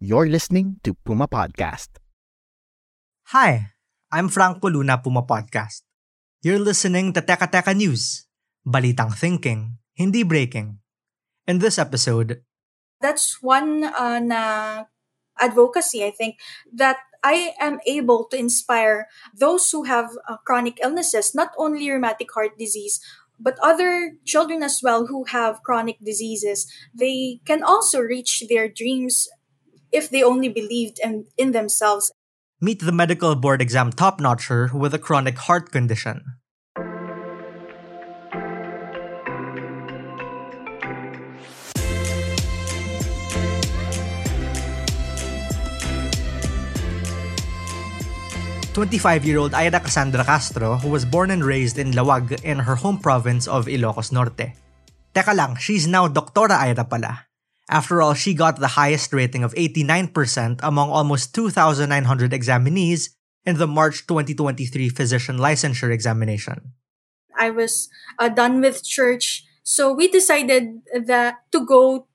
You're listening to Puma Podcast. Hi, I'm Franco Luna Puma Podcast. You're listening to Teka Teka News, Balitang Thinking, Hindi Breaking. In this episode, that's one uh, na advocacy, I think, that I am able to inspire those who have uh, chronic illnesses, not only rheumatic heart disease, but other children as well who have chronic diseases. They can also reach their dreams if they only believed in, in themselves Meet the medical board exam top notcher with a chronic heart condition. Twenty-five-year-old Aira Cassandra Castro, who was born and raised in Laoag in her home province of Ilocos Norte. Teka lang, she's now Doctora Aira pala. After all, she got the highest rating of 89% among almost 2,900 examinees in the March 2023 physician licensure examination. I was uh, done with church, so we decided that to go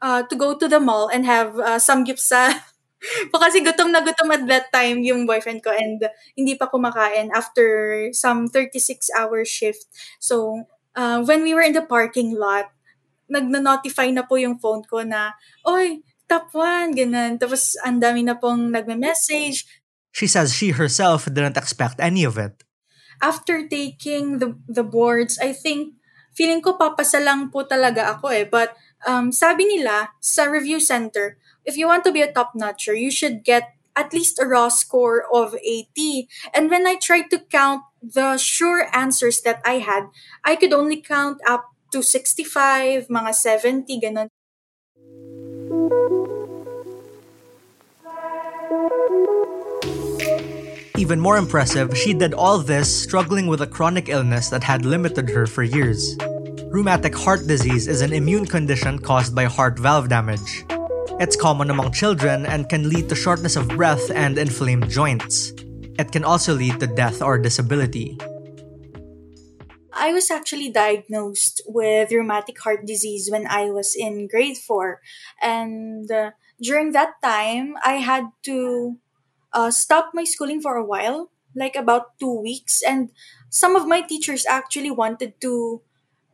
uh, to go to the mall and have uh, some gipsa. kasi gutom na gutom at that time yung boyfriend ko and hindi pa kumakain after some 36 hour shift. So, uh, when we were in the parking lot, nagno-notify na po yung phone ko na, oy, top 1, ganun. Tapos, ang dami na pong nagme-message. She says she herself didn't expect any of it. After taking the, the boards, I think, feeling ko papasa lang po talaga ako eh. But, um, sabi nila, sa review center, if you want to be a top-notcher, you should get at least a raw score of 80. And when I tried to count the sure answers that I had, I could only count up to 65, mga 70, ganun. Even more impressive, she did all this struggling with a chronic illness that had limited her for years. Rheumatic heart disease is an immune condition caused by heart valve damage. It's common among children and can lead to shortness of breath and inflamed joints. It can also lead to death or disability. I was actually diagnosed with rheumatic heart disease when I was in grade four. And uh, during that time, I had to uh, stop my schooling for a while, like about two weeks. And some of my teachers actually wanted to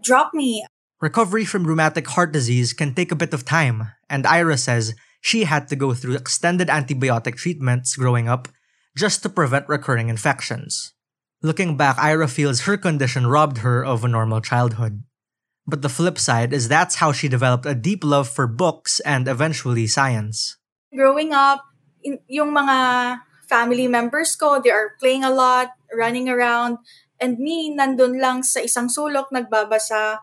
drop me. Recovery from rheumatic heart disease can take a bit of time, and Aira says she had to go through extended antibiotic treatments growing up just to prevent recurring infections. Looking back, Aira feels her condition robbed her of a normal childhood. But the flip side is that's how she developed a deep love for books and eventually science. Growing up, yung mga family members ko, they are playing a lot, running around, and me, nandun lang sa isang sulok, nagbabasa.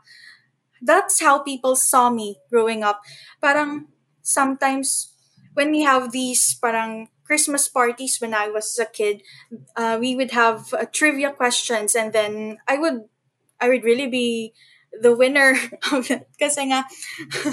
That's how people saw me growing up. Parang sometimes when we have these parang Christmas parties when I was a kid, uh, we would have uh, trivia questions, and then I would, I would really be the winner of it. Kasi nga,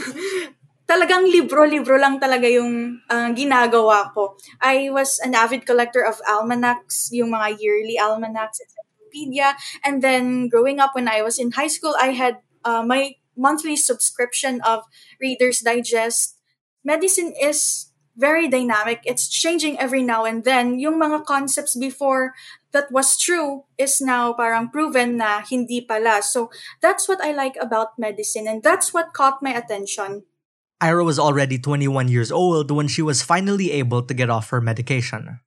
talagang libro-libro lang talaga yung uh, ginagawa ko. I was an avid collector of almanacs, yung mga yearly almanacs, encyclopedia. And then growing up when I was in high school, I had uh, my monthly subscription of Reader's Digest. Medicine is very dynamic. It's changing every now and then. Yung mga concepts before that was true is now parang proven na hindi pala. So that's what I like about medicine and that's what caught my attention. Aira was already 21 years old when she was finally able to get off her medication.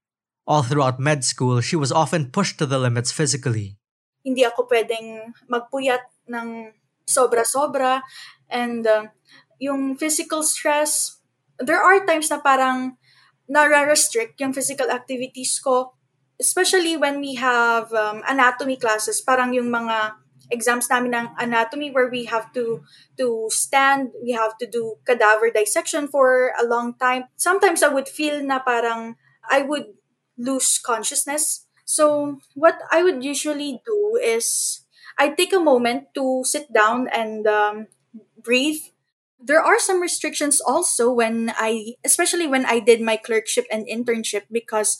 All throughout med school, she was often pushed to the limits physically. Hindi ako pwedeng magpuyat ng sobra-sobra and uh, yung physical stress there are times na parang nara-restrict yung physical activities ko. Especially when we have um, anatomy classes, parang yung mga exams namin ng anatomy where we have to to stand, we have to do cadaver dissection for a long time. Sometimes I would feel na parang I would lose consciousness. So what I would usually do is I take a moment to sit down and um, breathe. There are some restrictions also when I, especially when I did my clerkship and internship, because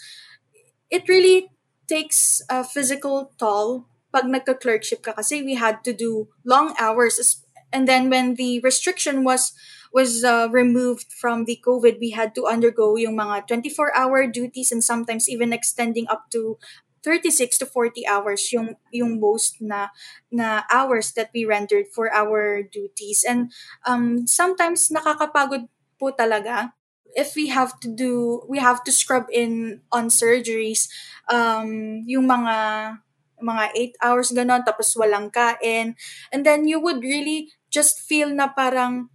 it really takes a physical toll pag nagka-clerkship ka kasi we had to do long hours. And then when the restriction was was uh, removed from the COVID, we had to undergo yung mga 24-hour duties and sometimes even extending up to 36 to 40 hours yung yung most na na hours that we rendered for our duties. And um sometimes nakakapagod po talaga. If we have to do we have to scrub in on surgeries um yung mga mga 8 hours ganon tapos walang kain. And then you would really just feel na parang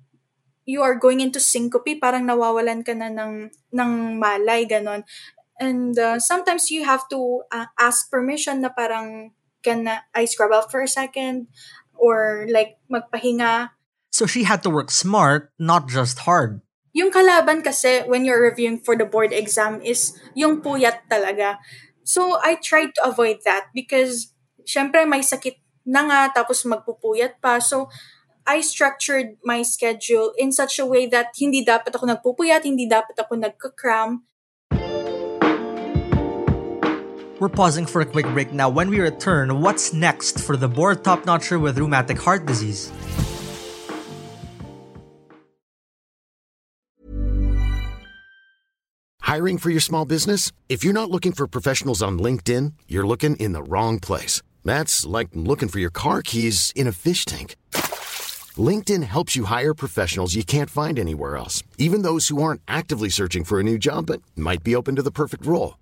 you are going into syncope parang nawawalan ka na ng ng malay ganon and uh, sometimes you have to uh, ask permission na parang can I scrub out for a second or like magpahinga So she had to work smart, not just hard. Yung kalaban kasi when you're reviewing for the board exam is yung puyat talaga. So I tried to avoid that because syempre may sakit na nga tapos magpupuyat pa. So I structured my schedule in such a way that hindi dapat ako nagpupuyat, hindi dapat ako nagka-cram. We're pausing for a quick break now. When we return, what's next for the board top notcher with rheumatic heart disease? Hiring for your small business? If you're not looking for professionals on LinkedIn, you're looking in the wrong place. That's like looking for your car keys in a fish tank. LinkedIn helps you hire professionals you can't find anywhere else, even those who aren't actively searching for a new job but might be open to the perfect role.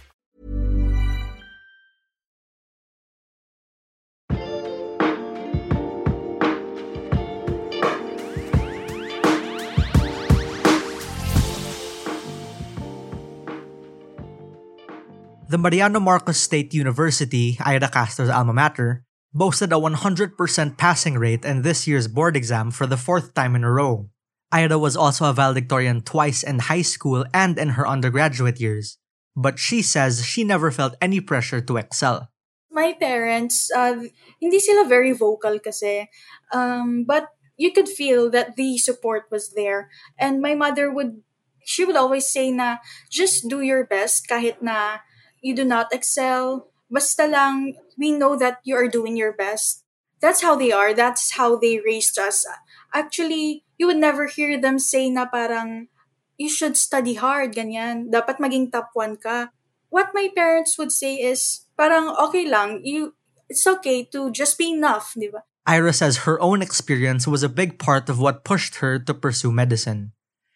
The Mariano Marcos State University, Aira Castro's alma mater, boasted a 100% passing rate in this year's board exam for the fourth time in a row. Aira was also a valedictorian twice in high school and in her undergraduate years, but she says she never felt any pressure to excel. My parents, uh, hindi sila very vocal kasi, um, but you could feel that the support was there. And my mother would, she would always say na, just do your best kahit na you do not excel. Basta lang, we know that you are doing your best. That's how they are. That's how they raised us. Actually, you would never hear them say na parang, you should study hard, ganyan. Dapat maging top one ka. What my parents would say is, parang okay lang, you, it's okay to just be enough, di ba? Aira says her own experience was a big part of what pushed her to pursue medicine.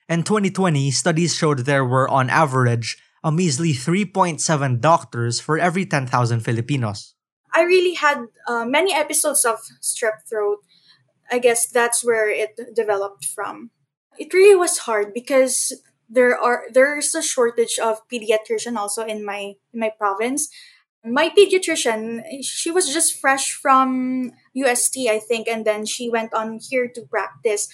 In 2020, studies showed there were, on average, a measly 3.7 doctors for every 10,000 Filipinos. I really had uh, many episodes of strep throat. I guess that's where it developed from. It really was hard because there are there's a shortage of pediatrician also in my in my province. My pediatrician, she was just fresh from UST, I think, and then she went on here to practice.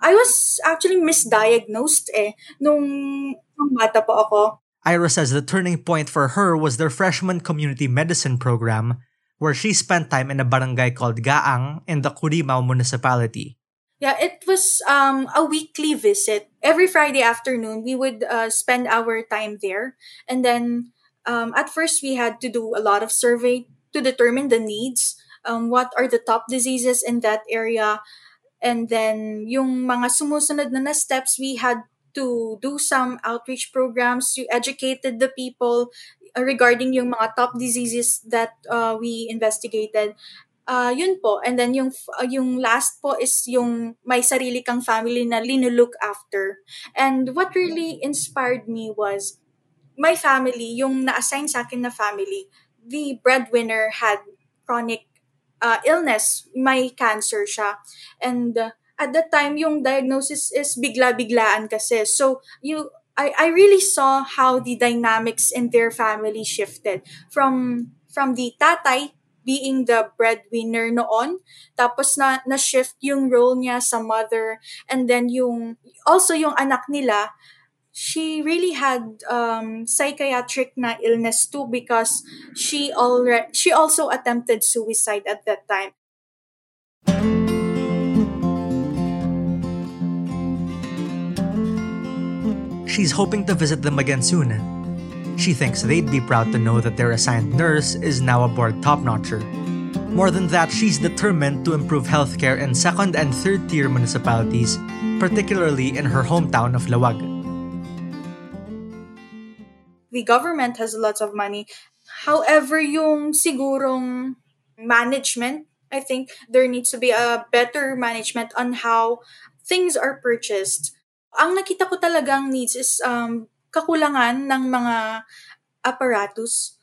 I was actually misdiagnosed eh nung, nung bata po ako. Aira says the turning point for her was their freshman community medicine program, where she spent time in a barangay called Gaang in the Currimao municipality. Yeah, it was um, a weekly visit. Every Friday afternoon, we would uh, spend our time there. And then um, at first, we had to do a lot of survey to determine the needs. Um, what are the top diseases in that area? And then yung mga sumusunod na, na steps, we had to do some outreach programs to educated the people regarding yung mga top diseases that uh, we investigated. Uh, yun po. And then yung uh, yung last po is yung may sarili kang family na linulook after. And what really inspired me was my family, yung na-assign sa akin na family, the breadwinner had chronic uh, illness, may cancer siya. And uh, at that time, yung diagnosis is bigla-biglaan kasi. So, you I, I really saw how the dynamics in their family shifted from from the tatay being the breadwinner noon tapos na na shift yung role niya sa mother and then yung also yung anak nila she really had um, psychiatric na illness too because she already she also attempted suicide at that time. She's hoping to visit them again soon. She thinks they'd be proud to know that their assigned nurse is now a board top-notcher. More than that, she's determined to improve healthcare in second and third tier municipalities, particularly in her hometown of Laoag the government has lots of money. However, yung sigurong management, I think there needs to be a better management on how things are purchased. Ang nakita ko talagang needs is um, kakulangan ng mga apparatus.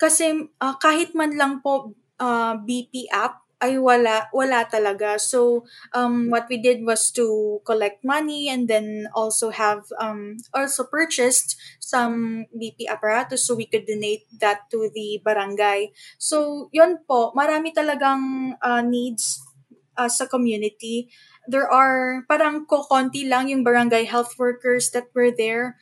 Kasi uh, kahit man lang po uh, BP app, ay wala wala talaga. So um what we did was to collect money and then also have um also purchased some BP apparatus so we could donate that to the barangay. So yon po, marami talagang uh, needs uh, sa community. There are parang kokonti lang yung barangay health workers that were there.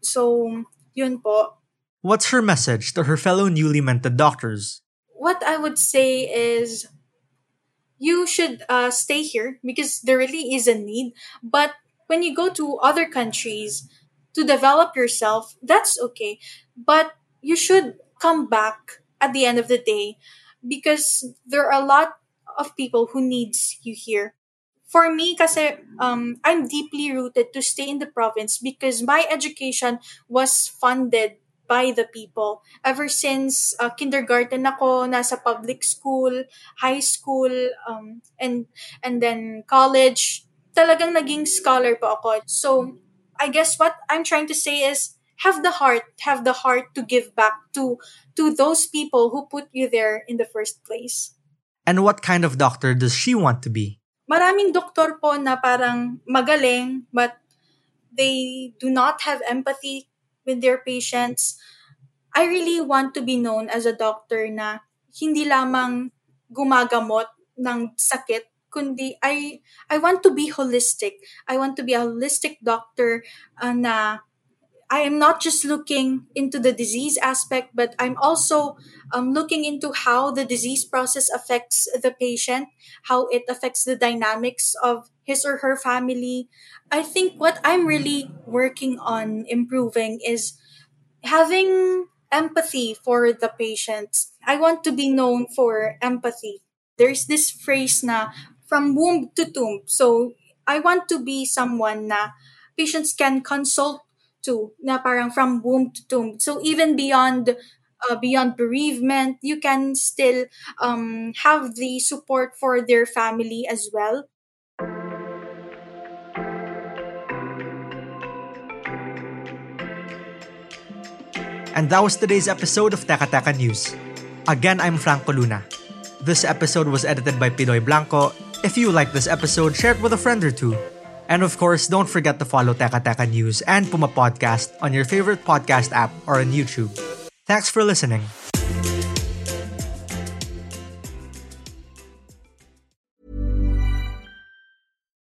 So yun po. What's her message to her fellow newly minted doctors? What I would say is you should uh, stay here because there really is a need. But when you go to other countries to develop yourself, that's okay. But you should come back at the end of the day because there are a lot of people who needs you here. For me, kasi um, I'm deeply rooted to stay in the province because my education was funded by the people. Ever since uh, kindergarten ako, nasa public school, high school, um, and and then college, talagang naging scholar po ako. So, I guess what I'm trying to say is have the heart, have the heart to give back to to those people who put you there in the first place. And what kind of doctor does she want to be? Maraming doktor po na parang magaling but they do not have empathy with their patients. I really want to be known as a doctor na hindi lamang gumagamot ng sakit, kundi I, I want to be holistic. I want to be a holistic doctor uh, na I am not just looking into the disease aspect, but I'm also um, looking into how the disease process affects the patient, how it affects the dynamics of his or her family. I think what I'm really working on improving is having empathy for the patients. I want to be known for empathy. There's this phrase na from womb to tomb. So I want to be someone na patients can consult to na parang from womb to tomb. So even beyond uh, beyond bereavement, you can still um, have the support for their family as well. And that was today's episode of Teka Teka News. Again, I'm Franco Luna. This episode was edited by Pidoy Blanco. If you like this episode, share it with a friend or two. And of course, don't forget to follow Teka Teka News and Puma Podcast on your favorite podcast app or on YouTube. Thanks for listening.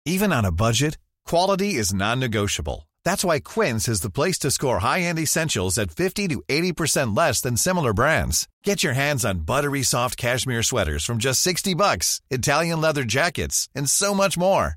Even on a budget, quality is non-negotiable. That's why Quince is the place to score high-end essentials at 50 to 80% less than similar brands. Get your hands on buttery soft cashmere sweaters from just 60 bucks, Italian leather jackets, and so much more.